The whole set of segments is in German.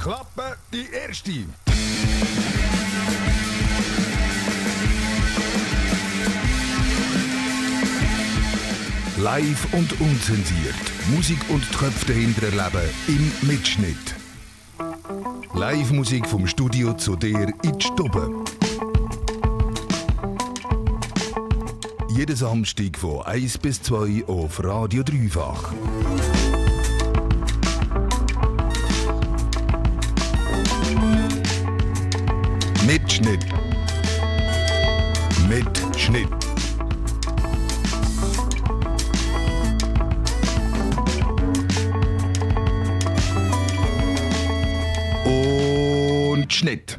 Klappe die erste. Live und unzensiert. Musik und Köpfe dahinter erleben im Mitschnitt. Live-Musik vom Studio zu dir in die Stube. Jeden Samstag von 1 bis 2 auf Radio Dreifach. Mitschnitt. Mitschnitt. Und Schnitt.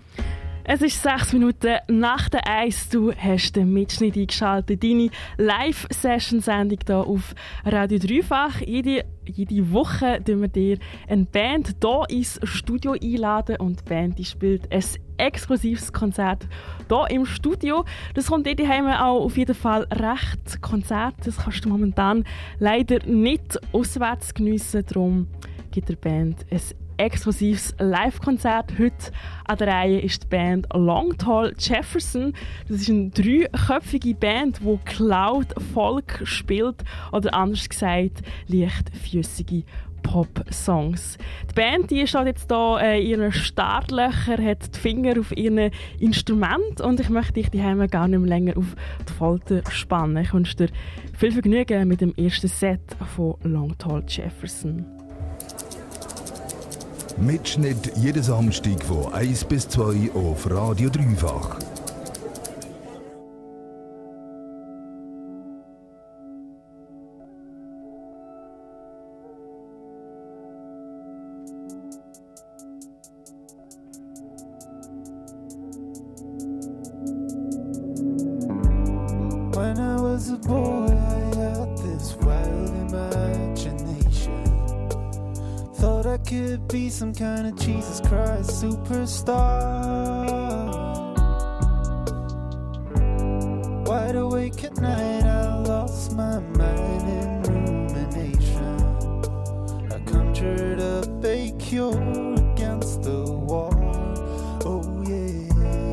Es ist sechs Minuten nach der Eis. Du hast den Mitschnitt eingeschaltet. Deine Live-Session-Sendung hier auf Radio Dreifach. Jede, jede Woche tun wir dir eine Band hier ins Studio einladen und die Band die spielt ein exklusives Konzert hier im Studio. Das kommt dir daheim auch auf jeden Fall recht. Konzert, das kannst du momentan leider nicht auswärts geniessen. Darum gibt der Band ein exklusives Live-Konzert. Heute an der Reihe ist die Band Long Tall Jefferson. Das ist eine dreiköpfige Band, die Cloud Folk spielt oder anders gesagt leichtfüßige Pop-Songs. Die Band die steht jetzt hier äh, in ihren Startlöchern, hat die Finger auf ihren Instrument und ich möchte dich daheim gar nicht mehr länger auf die Folter spannen. Ich wünsche dir viel Vergnügen mit dem ersten Set von Long Tall Jefferson. Mitschnitt jeden Samstag von 1 bis 2 auf Radio Dreifach. Oh,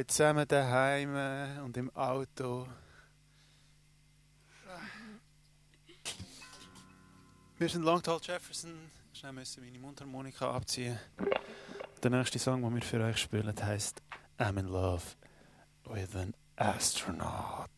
euch zusammen daheim äh, und im Auto. Wir sind Longtall Jefferson. Schnell müssen meine Mundharmonika abziehen. Der nächste Song, den wir für euch spielen, heißt I'm in Love with an Astronaut.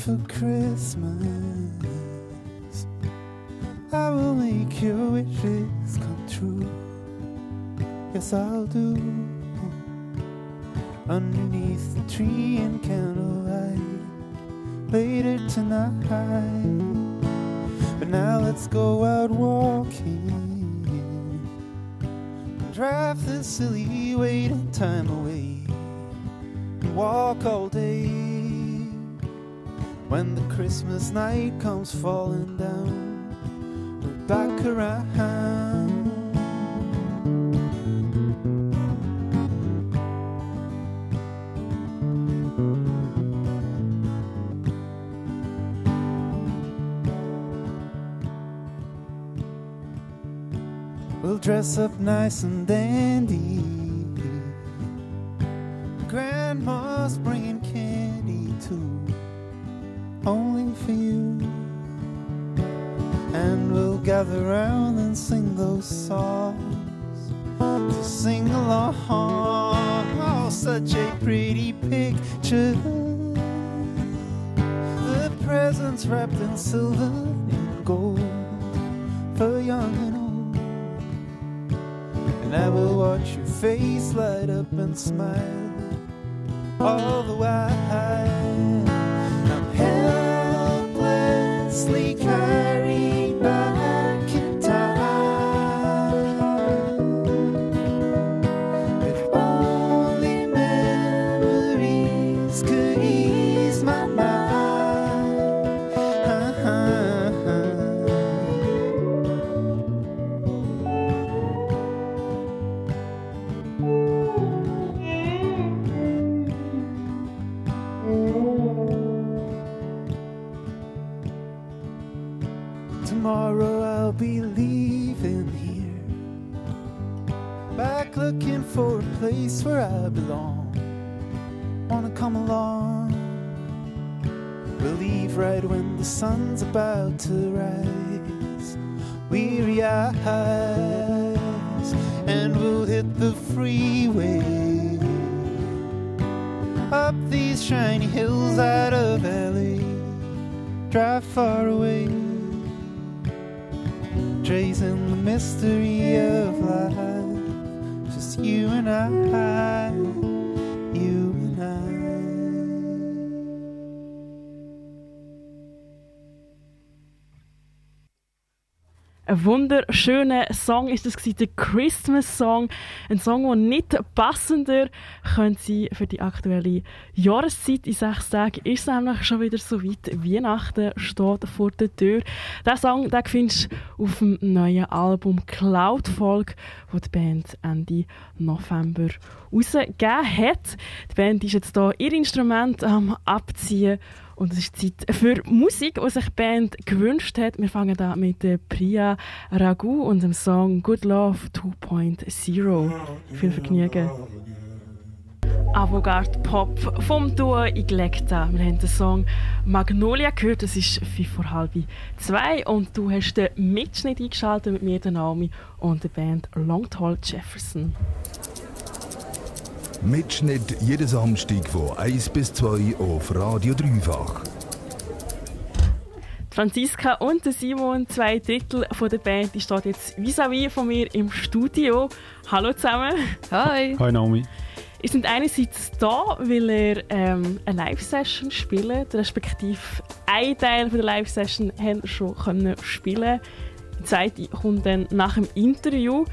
For Christmas. I will make your wishes come true. Yes, I'll do. Underneath the tree and candlelight later tonight. But now let's go out walking. Drive this silly waiting time away. And walk all day. When the Christmas night comes falling down, we're back around. We'll dress up nice and dandy. Oh, such a pretty picture. The presents wrapped in silver and gold for young and old. And I will watch your face light up and smile all the while. I'm helplessly carried place where I belong. Wanna come along? We'll leave right when the sun's about to rise. Weary eyes, and we'll hit the freeway. Up these shiny hills out of LA. Drive far away tracing the mystery of life. You and I, Ein wunderschöner Song ist das der Christmas Song. Ein Song, der nicht passender könnte sein für die aktuelle Jahreszeit. In sechs Tagen ist es nämlich schon wieder so weit. Weihnachten steht vor der Tür. Diesen Song den findest du auf dem neuen Album Cloud Folk, das die Band Ende November rausgegeben hat. Die Band ist jetzt hier ihr Instrument am Abziehen und es ist Zeit für Musik, die sich die Band gewünscht hat. Wir fangen da mit der Priya Ragu und dem Song Good Love 2.0. Viel Vergnügen. Avantgarde Pop vom Duo Iglecta. Wir haben den Song Magnolia gehört, das ist 5 vor halb zwei und du hast den Mitschnitt eingeschaltet mit mir, der Naomi und der Band Long Tall Jefferson. Mitschnitt jeden Samstag von 1 bis 2 auf Radio Dreifach. Franziska und der Simon, zwei Drittel von der Band, die steht jetzt vis-à-vis von mir im Studio. Hallo zusammen. Hi. Hi Naomi. Ihr seid einerseits da, weil ihr ähm, eine Live-Session spielt, respektive ein Teil von der Live-Session haben schon können spielen. Die zweite kommt dann nach dem Interview.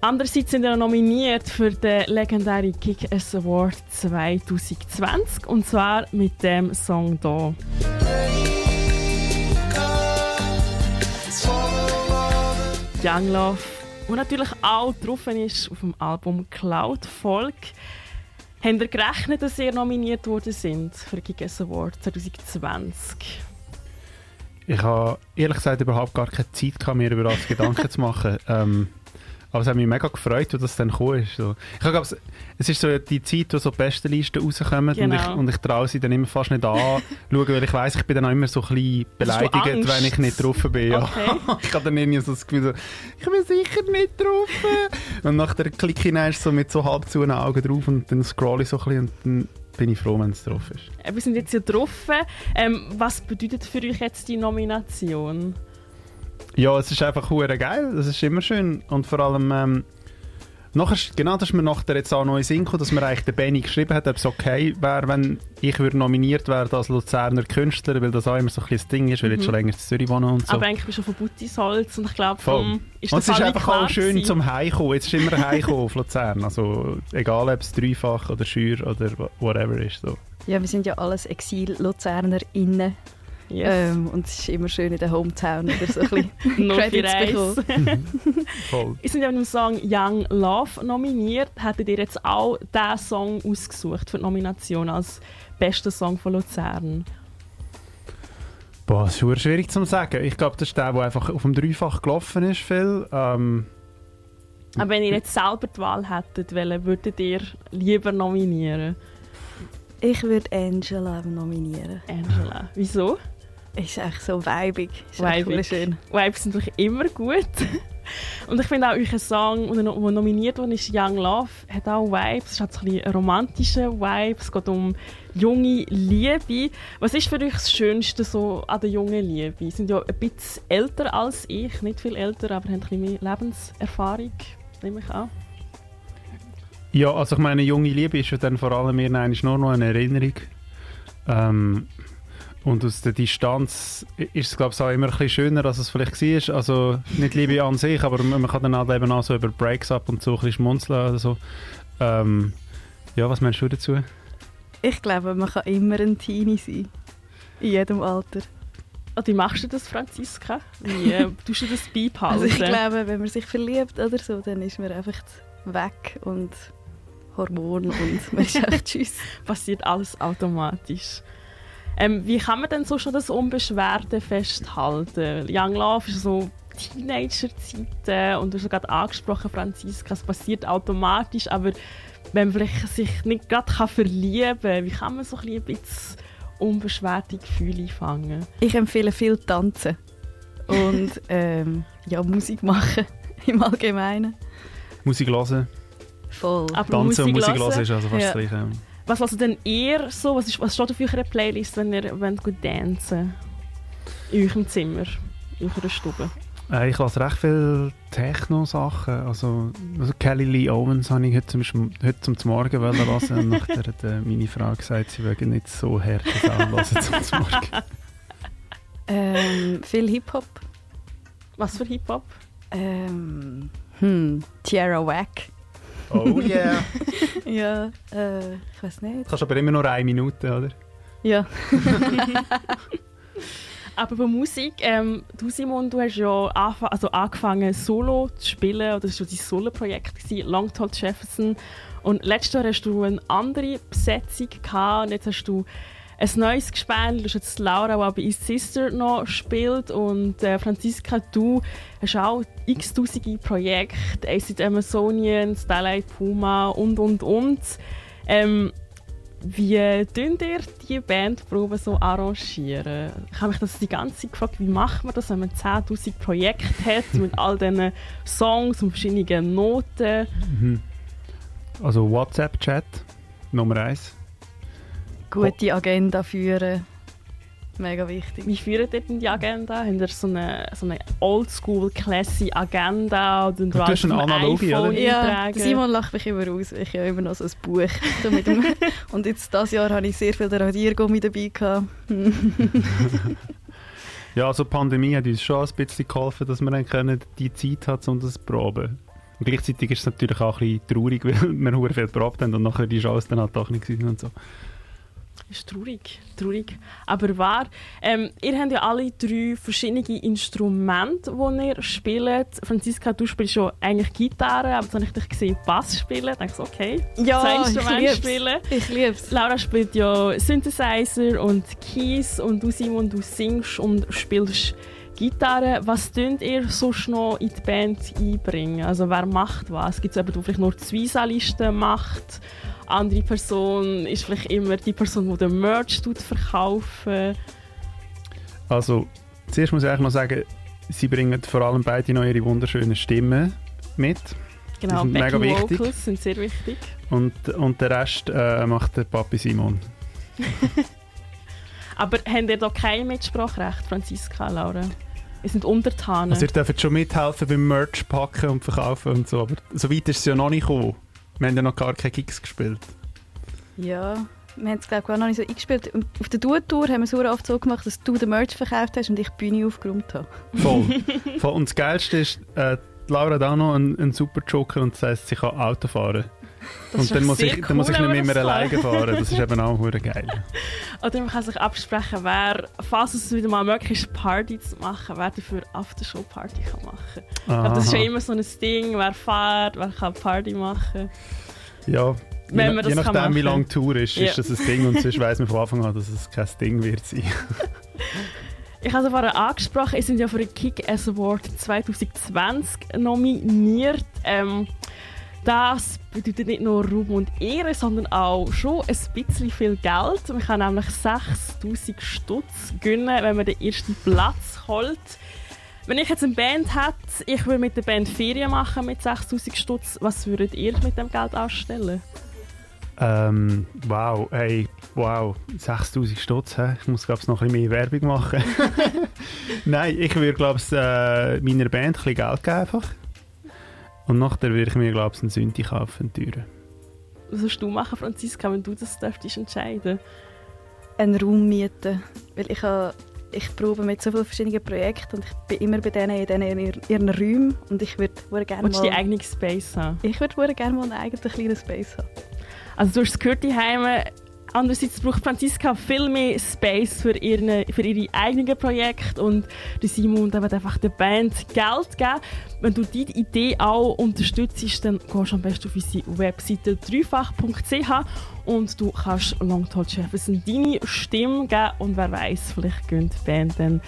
Andererseits sind ihr nominiert für den legendären Kick-Ass Award 2020 und zwar mit dem Song hier. Young Love, der natürlich auch drauf ist auf dem Album Cloud Folk. Habt ihr gerechnet, dass ihr nominiert worden sind für den Kick-Ass Award 2020? Ich habe ehrlich gesagt überhaupt gar keine Zeit gehabt, mir über das Gedanken zu machen. Ähm, aber es hat mich mega gefreut, als das dann gekommen ist. So. Ich glaube, es- ist so die Zeit, wo so die besten Listen rauskommen und ich, Genau. und ich traue sie dann immer fast nicht an, schauen, weil ich weiss, ich bin dann auch immer so ein bisschen beleidigt, wenn ich nicht drauf bin. Ja. Okay. ich habe dann irgendwie so das Gefühl, ich bin sicher nicht drauf. und nachher klicke ich dann erst so mit so halb zu Augen drauf und dann scrolle ich so ein bisschen und dann bin ich froh, wenn es drauf ist. Äh, Wir sind jetzt hier drauf. Ähm, was bedeutet für euch jetzt die Nomination? Ja, es ist einfach hure geil, das ist immer schön und vor allem ähm, nachher, genau, das ist mir nachher jetzt auch neu gekommen, dass mir eigentlich der Benny geschrieben hat, ob es okay wäre, wenn ich würde nominiert werden als Luzerner Künstler, weil das auch immer so ein bisschen das Ding ist, weil ich jetzt schon länger in Zürich wohne und so. Aber eigentlich bist du von Buttisholz und ich glaube, darum ist und das es ist einfach auch schön gewesen. zum Heimkommen. Jetzt ist immer Heimkommen auf Luzern. Also egal, ob es dreifach oder schür oder wha- whatever ist. So. Ja, wir sind ja alles Exil-LuzernerInnen. Yes. Ähm, und es ist immer schön in der Hometown wieder so ein bisschen Credits bekommen. Voll. Ihr sind ja mit dem Song Young Love nominiert. Hättet ihr jetzt auch diesen Song ausgesucht für die Nomination als bester Song von Luzern? Boah, das ist schwierig zu sagen. Ich glaube, das ist der, der einfach auf dem Dreifach gelaufen ist. Viel. Ähm, Aber wenn ihr jetzt selber die Wahl hättet, welchen würdet ihr lieber nominieren? Ich würde Angela nominieren. Angela. Wieso? Ist echt so weibig. Ist Weibig. schön. Vibes sind natürlich immer gut. Und ich finde auch, euer Song, der no- der nominiert wurde, ist Young Love, hat auch Vibes. Es hat so ein bisschen einen romantischen Vibe. Es geht um junge Liebe. Was ist für euch das Schönste so an der jungen Liebe? Sie sind ja ein bisschen älter als ich, nicht viel älter, aber haben ein bisschen mehr Lebenserfahrung, nehme ich an. ja, also ich meine, junge Liebe ist ja dann vor allem mir nur noch eine Erinnerung. Ähm, und aus der Distanz ist es, glaube ich, auch immer ein bisschen schöner, als es vielleicht war. Also nicht Liebe an sich, aber man kann dann halt eben auch so über Breaks ab und zu ein bisschen schmunzeln oder so. Ähm, ja, was meinst du dazu? Ich glaube, man kann immer ein Teenie sein. In jedem Alter. Und wie machst du das, Franziska? Wie äh, tust du das beibehalten? Also ich glaube, wenn man sich verliebt oder so, dann ist man einfach weg und Hormone und man ist einfach tschüss. passiert alles automatisch. Ähm, wie kann man denn so schon das Unbeschwerte festhalten? Young Love ist so Teenager-Zeiten und du hast ja gerade angesprochen, Franziska, es passiert automatisch, aber wenn man vielleicht sich nicht gerade kann verlieben kann, wie kann man so ein bisschen, unbeschwerte Gefühle einfangen? Ich empfehle viel tanzen und ähm, ja, Musik machen im Allgemeinen. Musik hören, Voll. Aber tanzen und Musik hören, hören ist also fast Ja. das Gleiche. Was also denn eher so, was, ist, was steht auf eurer Playlist, wenn ihr wollt gut dancen In eurem Zimmer, in eurer Stube? Äh, ich lasse recht viel Techno-Sachen. Also, also Kelly Lee Owens habe ich heute zum, heute zum Morgen lassen. Und nachher hat äh, meine Frau gesagt, sie möge nicht so Sachen hören zum Morgen. Ähm, viel Hip-Hop. Was für Hip-Hop? Ähm, hm, Tierra Wack. Oh yeah. Ja, äh, ich weiß nicht. Kannst aber immer nur eine Minute, oder? Ja. Aber bei Musik, ähm, du Simon, du hast ja anf also angefangen Solo zu spielen, oder das war dein Solo-Projekt, gewesen, Long Tall Jefferson. Und letztes Jahr hast du eine andere Besetzung gehabt und jetzt hast du ein neues Gespann. Du hast jetzt Laura, die bei «Is Sister» noch spielt und äh, Franziska, du hast auch x-tausende Projekte, Acid Amazonian, Starlight Puma und, und, und. Ähm, wie tun ihr die Bandproben so arrangieren? Ich habe mich das die ganze Zeit gefragt, wie macht man das, wenn man 10'000 Projekte hat mit all diesen Songs und verschiedenen Noten? Mhm. Also WhatsApp-Chat, Nummer eins. Gute Agenda führen. Mega wichtig. Wie führt ihr denn die Agenda? Habt ihr so eine, so eine oldschool, classy Agenda? Oder Du hast eine analoge, oder? Ja? Simon lacht mich immer aus. Ich habe immer noch so ein Buch. So mit dem und jetzt dieses Jahr habe ich sehr viel der Radiergummi dabei gehabt. Ja, also die Pandemie hat uns schon ein bisschen geholfen, dass wir dann können die Zeit hat, um das zu proben. Und gleichzeitig ist es natürlich auch ein bisschen traurig, weil wir sehr viel geprobt haben und nachher die Chance dann halt doch nicht gewesen und so. Ist traurig, traurig. Aber wahr. Ähm, ihr habt ja alle drei verschiedene Instrumente, die ihr spielt. Franziska, du spielst schon eigentlich Gitarre, aber jetzt habe ich dich gesehen Bass spielen. Da dachte ich okay, Ja, zwei ich Instrumente lieb's. spielen. Ich liebe es. Laura spielt ja Synthesizer und Keys und du Simon, du singst und spielst Gitarre. Was könnt ihr sonst noch in die Band einbringen? Also wer macht was? Gibt es jemanden, der vielleicht nur die Zwiesa-Liste macht? Andere Person ist vielleicht immer die Person, die den Merch tut verkaufen. Also, zuerst muss ich eigentlich noch sagen, sie bringen vor allem beide noch ihre wunderschönen Stimmen mit. Genau, sind mega wichtig. Vocals sind sehr wichtig. Und, und den Rest äh, macht der Papi Simon. Aber habt ihr da kein Mitspracherecht, Franziska, Laura? Ihr sind Untertanen. Also ihr dürft schon mithelfen beim Merch packen und verkaufen und so, aber so weit ist es ja noch nicht gekommen. Wir haben ja noch gar keine Gigs gespielt. Ja, wir haben es glaube ich gar noch nicht so eingespielt. Und auf der Duo-Tour haben wir es so oft so gemacht, dass du den Merch verkauft hast und ich die Bühne aufgeräumt habe. Voll. Voll. Und das Geilste ist, äh, Laura hat auch noch einen, einen super Joker und das heisst, sie kann Auto fahren. Das und dann muss, ich, dann muss ich nicht mehr das alleine fahren. Das ist eben auch hure geil. Oder man kann sich absprechen, wer, falls es wieder mal möglich ist, Party zu machen, wer dafür Aftershow-Party kann machen kann. Ich glaube, das ist ja immer so ein Ding, wer fährt, wer kann Party machen. Ja, Wenn je, man je nachdem, wie lange die Tour ist, Ja. ist das ein Ding und sonst weiss man von Anfang an, dass es kein Ding wird sein. Ich habe es vorher angesprochen, ihr sind ja für den Kick-Ass Award 2020 nominiert. Ähm, das bedeutet nicht nur Ruhm und Ehre, sondern auch schon ein bisschen viel Geld. Man kann nämlich 6000 Stutz gewinnen, wenn man den ersten Platz holt. Wenn ich jetzt eine Band hätte, ich würde mit der Band Ferien machen mit 6000 Stutz. Was würdet ihr mit dem Geld anstellen? Ähm, wow, hey, wow, 6000 Stutz, hä? ich muss glaube ich noch ein bisschen mehr Werbung machen. Nein, ich würde glaube ich äh, meiner Band ein bisschen Geld geben einfach. Und nachher würde ich mir glaube ich einen Synthi kaufen, teuren. Was würdest du machen, Franziska, wenn du das dürftest entscheiden? Einen Raum mieten, weil ich habe ich probe mit so vielen verschiedenen Projekten und ich bin immer bei denen in, denen in ihr- ihren Räumen und ich würde gerne Willst du die mal, eigene Space haben? ich würde gerne mal einen eigenen kleinen Space haben. Also du hast es gehört, die Heime. Andererseits braucht Franziska viel mehr Space für, ihre, für ihre eigenen Projekte und Simon wird einfach der Band Geld geben. Wenn du diese Idee auch unterstützt, dann gehst du am besten auf unsere Webseite dreifach.ch und du kannst Long Tall Jefferson deine Stimme geben und wer weiß, vielleicht gönnt die Band dann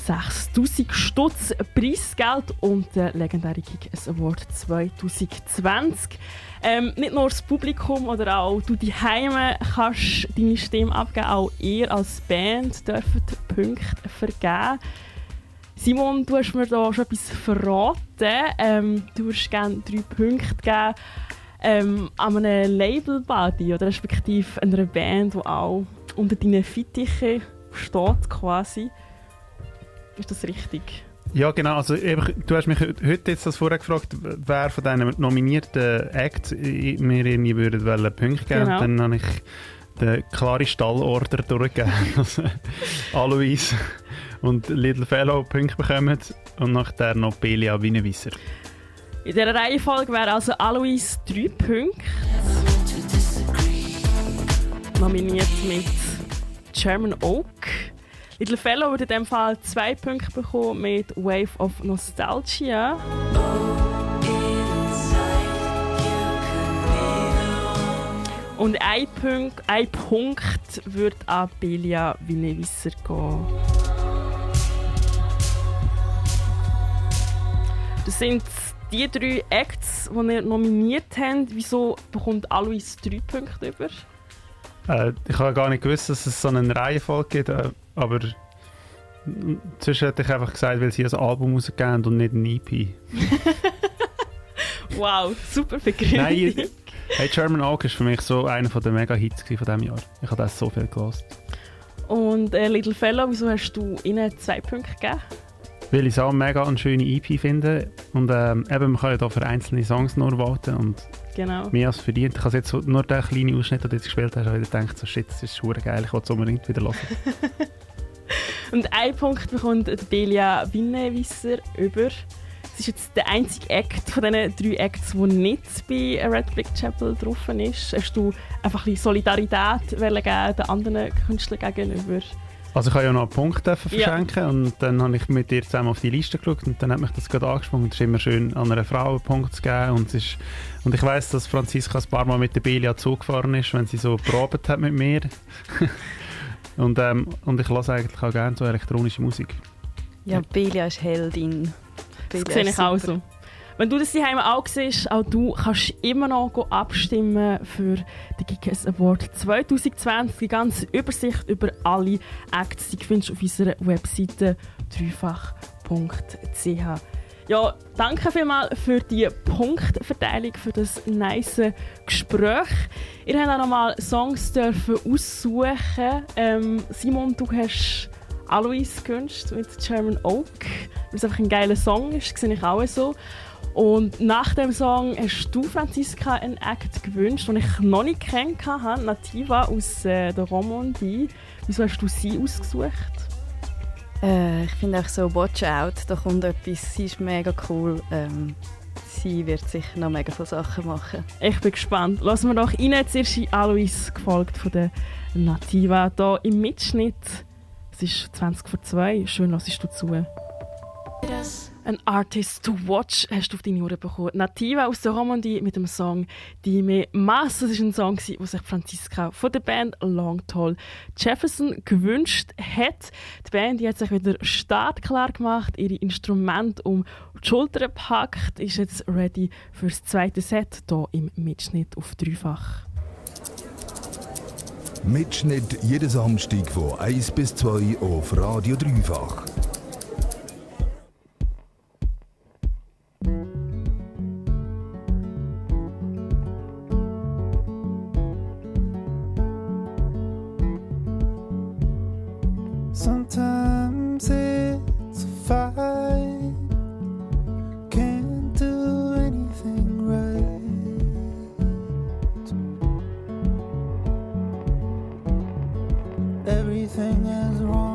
6000 Stutz Preisgeld und der legendäre Kick-Ass Award 2020. Ähm, nicht nur das Publikum oder auch du die Heime kannst deine Stimme abgeben, auch ihr als Band dürft Punkte vergeben. Simon, du hast mir da schon etwas verraten. Ähm, du würdest gerne drei Punkte geben ähm, an einem Label-Buddy oder respektive einer Band, die auch unter deinen Fittichen steht quasi. Ist das richtig? Ja, genau. Also, eben, du hast mich heute jetzt das vorher gefragt, wer von diesen nominierten Acts mir irgendwie würden wollen Punkte geben. Genau. Dann habe ich den klaren Stallorder durchgegeben, dass Alois und Little Fellow Punkte bekommen und nachher noch Belia Wienewisser. In dieser Reihenfolge wäre also Alois 3 Punkte. Nominiert mit German Oak. Little Fellow würde in dem Fall 2 Punkte bekommen mit Wave of Nostalgia. Und ein Punkt, ein Punkt würde an Belia Wienewisser gehen. Das sind die drei Acts, die ihr nominiert habt. Wieso bekommt Alois drei Punkte über? Äh, ich habe gar nicht gewusst, dass es so eine Reihenfolge gibt, äh, aber sonst hätte ich einfach gesagt, weil sie ein Album rausgegeben und nicht ein EP. Wow, super Begründung. Nein, hey, German Oak ist für mich so einer der Mega-Hits von diesem Jahr. Ich habe das so viel gelost. Und äh, Little Fellow, wieso hast du ihnen zwei Punkte gegeben? Weil ich es auch mega eine schöne EP finde. Und ähm, eben, man kann ja da für einzelne Songs nur voten und Genau. mehr als verdient. Ich habe jetzt nur den kleinen Ausschnitt, den du jetzt gespielt hast, habe ich gedacht, so, shit, das ist schon geil, ich will es unbedingt wieder hören. Und ein Punkt bekommt Belia Winnewisser über. Es ist jetzt der einzige Act von diesen drei Acts, der nicht bei Red Brick Chapel drauf ist. Hast du einfach ein bisschen Solidarität geben den anderen Künstlern gegenüber? Also ich habe ja noch einen Punkt dürfen Ja. verschenken und dann habe ich mit dir zusammen auf die Liste geschaut und dann hat mich das gerade angesprochen. Es ist immer schön, an einer Frau einen Punkt zu geben und, es ist, und ich weiß, dass Franziska ein paar Mal mit der Belia zugefahren ist, wenn sie so probt hat mit mir. und, ähm, und ich höre eigentlich auch gerne so elektronische Musik. Ja, Belia ist Heldin. Das Belia sehe ist ich auch so. Wenn du das daheim auch siehst, auch du kannst immer noch go abstimmen für den Geekers Award 2020. Die ganze Übersicht über alle Acts die findest du auf unserer Webseite dreifach.ch. Ja, danke vielmals für die Punktverteilung, für das nice Gespräch. Ihr habt auch nochmal Songs dürfen aussuchen. Ähm, Simon, du hast Alois gewünscht mit German Oak, weil es einfach ein geiler Song ist, sehe ich auch so. Und nach dem Song hast du, Franziska, einen Act gewünscht, den ich noch nicht kennengelernt Nativa aus äh, der Romandie. Wieso hast du sie ausgesucht? Äh, ich finde auch so Watch Out, da kommt etwas, sie ist mega cool. Ähm, sie wird sicher noch mega viele Sachen machen. Ich bin gespannt. Lassen wir doch rein. Zuerst in Alois, gefolgt von der Nativa. Hier im Mitschnitt, es ist 20 vor 2, schön hörst du zu. Yes. Ein Artist to Watch hast du auf deine Uhr bekommen. Nativa aus der Romandie mit dem Song «Die me Masse». Das war ein Song, den sich Franziska von der Band Long Tall Jefferson gewünscht hat. Die Band die hat sich wieder startklar gemacht, ihre Instrumente um die Schulter gepackt, ist jetzt ready für das zweite Set hier im Mitschnitt auf dreifach. Mitschnitt jeden Samstag von 1 bis 2 auf Radio Dreifach. Sometimes it's a fight. Can't do anything right. Everything is wrong.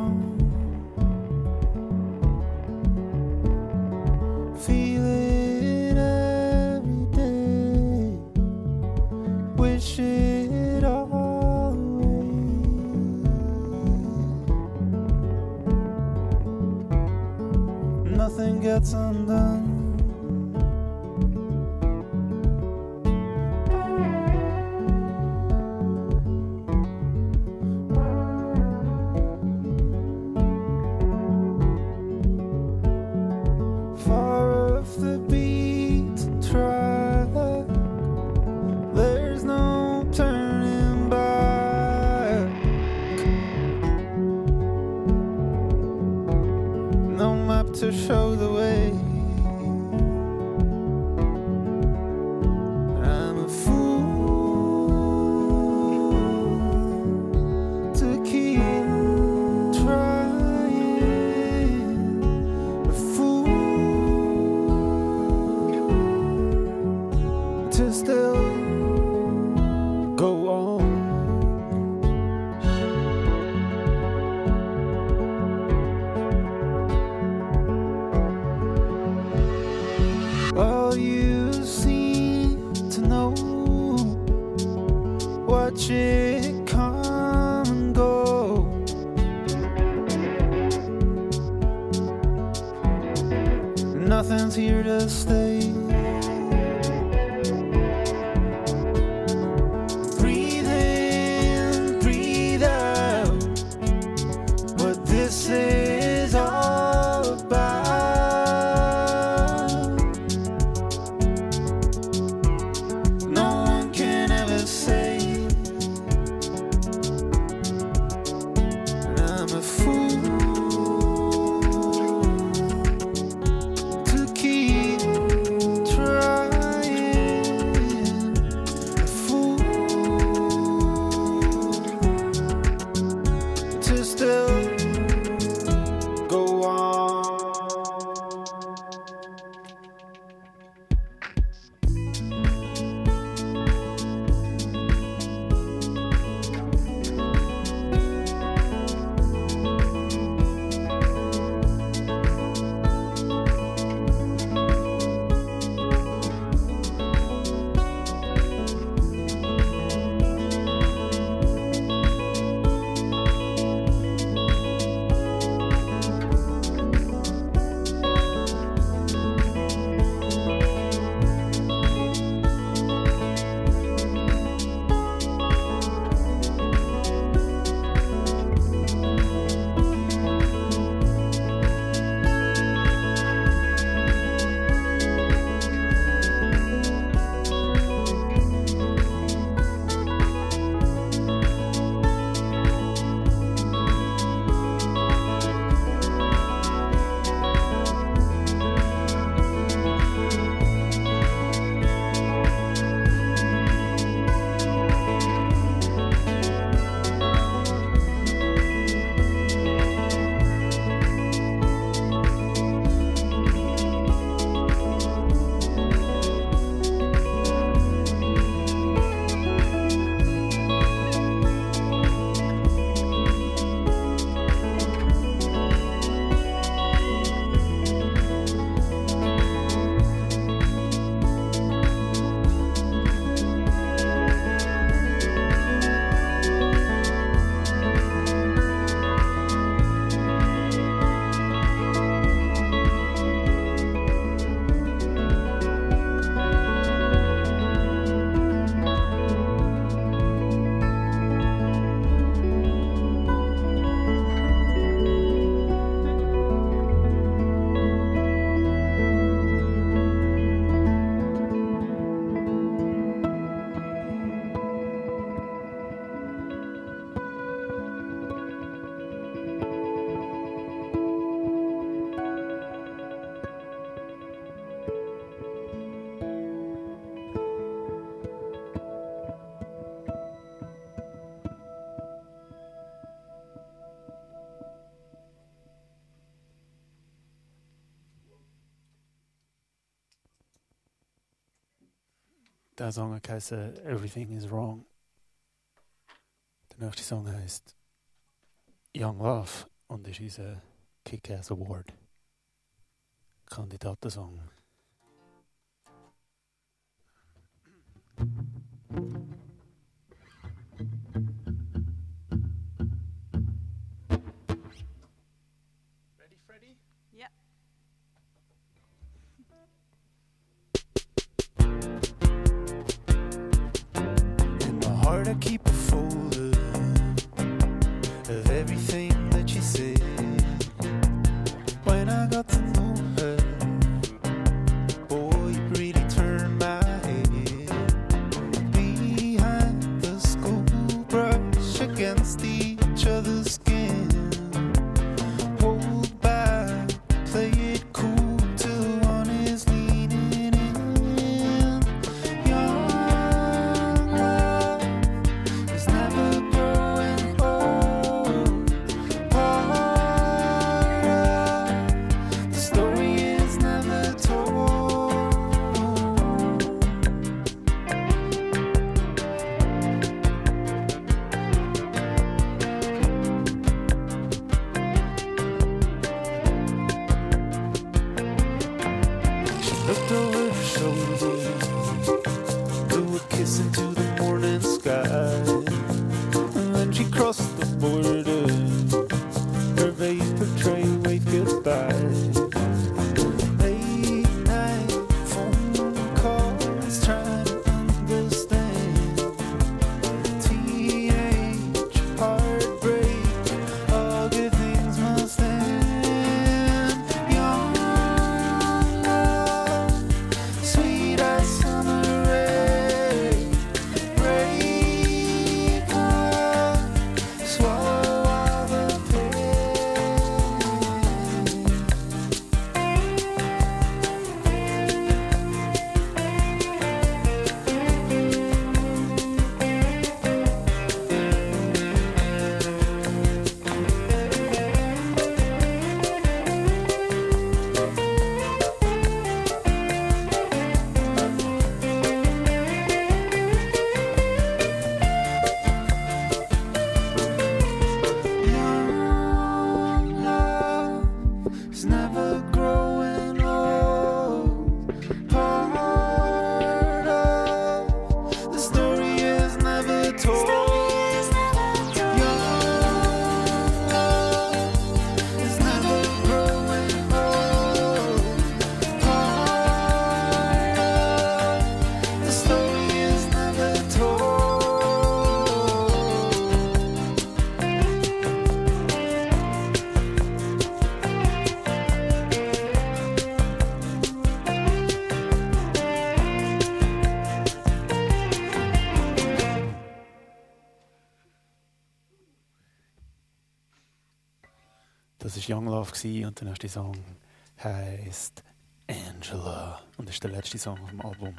der Song heißt Everything is Wrong. Der nächste Song heißt Young Love und ist unser Kick-Ass Award Kandidatensong. keep a folder of everything grow. gewesen. Und der nächste Song heißt Angela und das ist der letzte Song auf dem Album.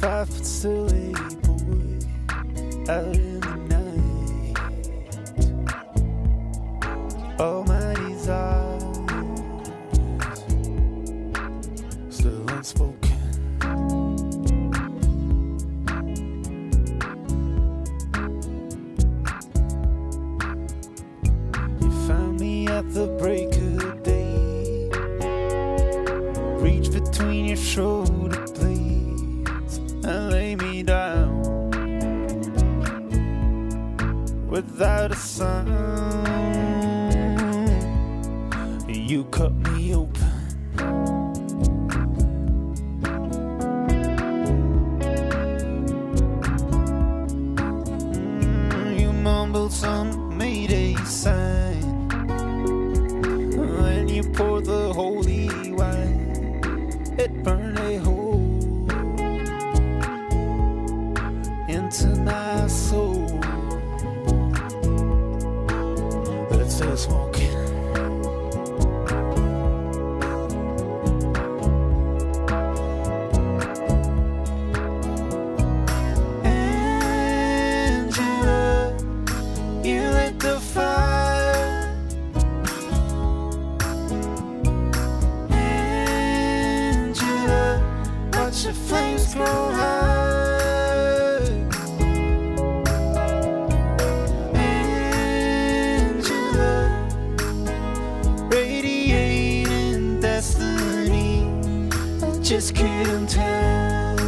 five foot silly boy out soul. Let's a walk. wait and tell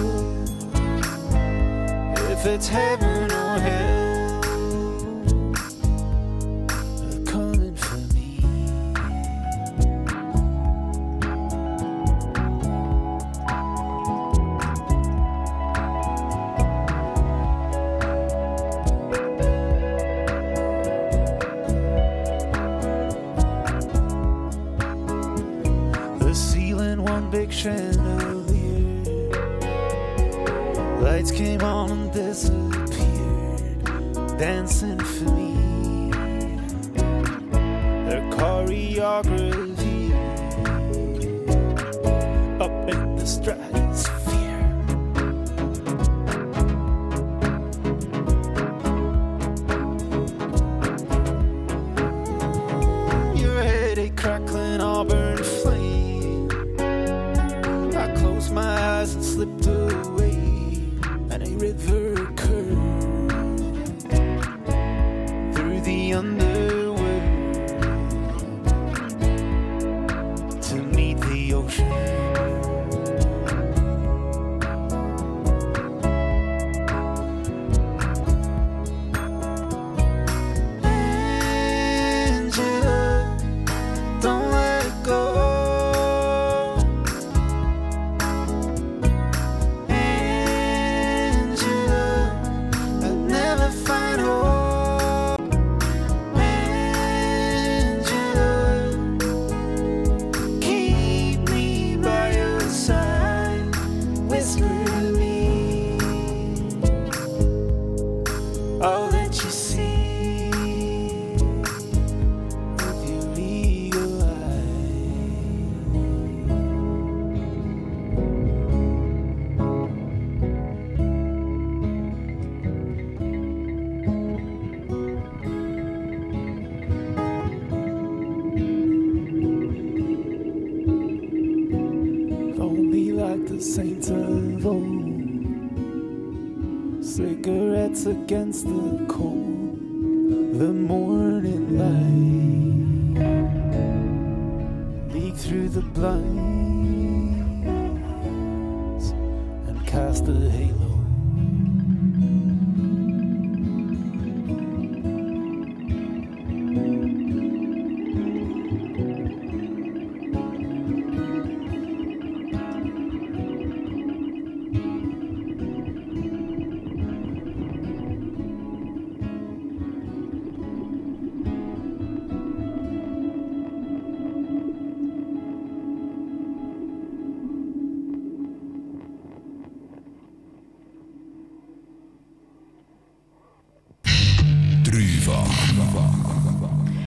if it's heaven. isn't for me. Her choreography up in the stratosphere. Your head a crackling auburn flame. I close my eyes and slipped away. against the cold.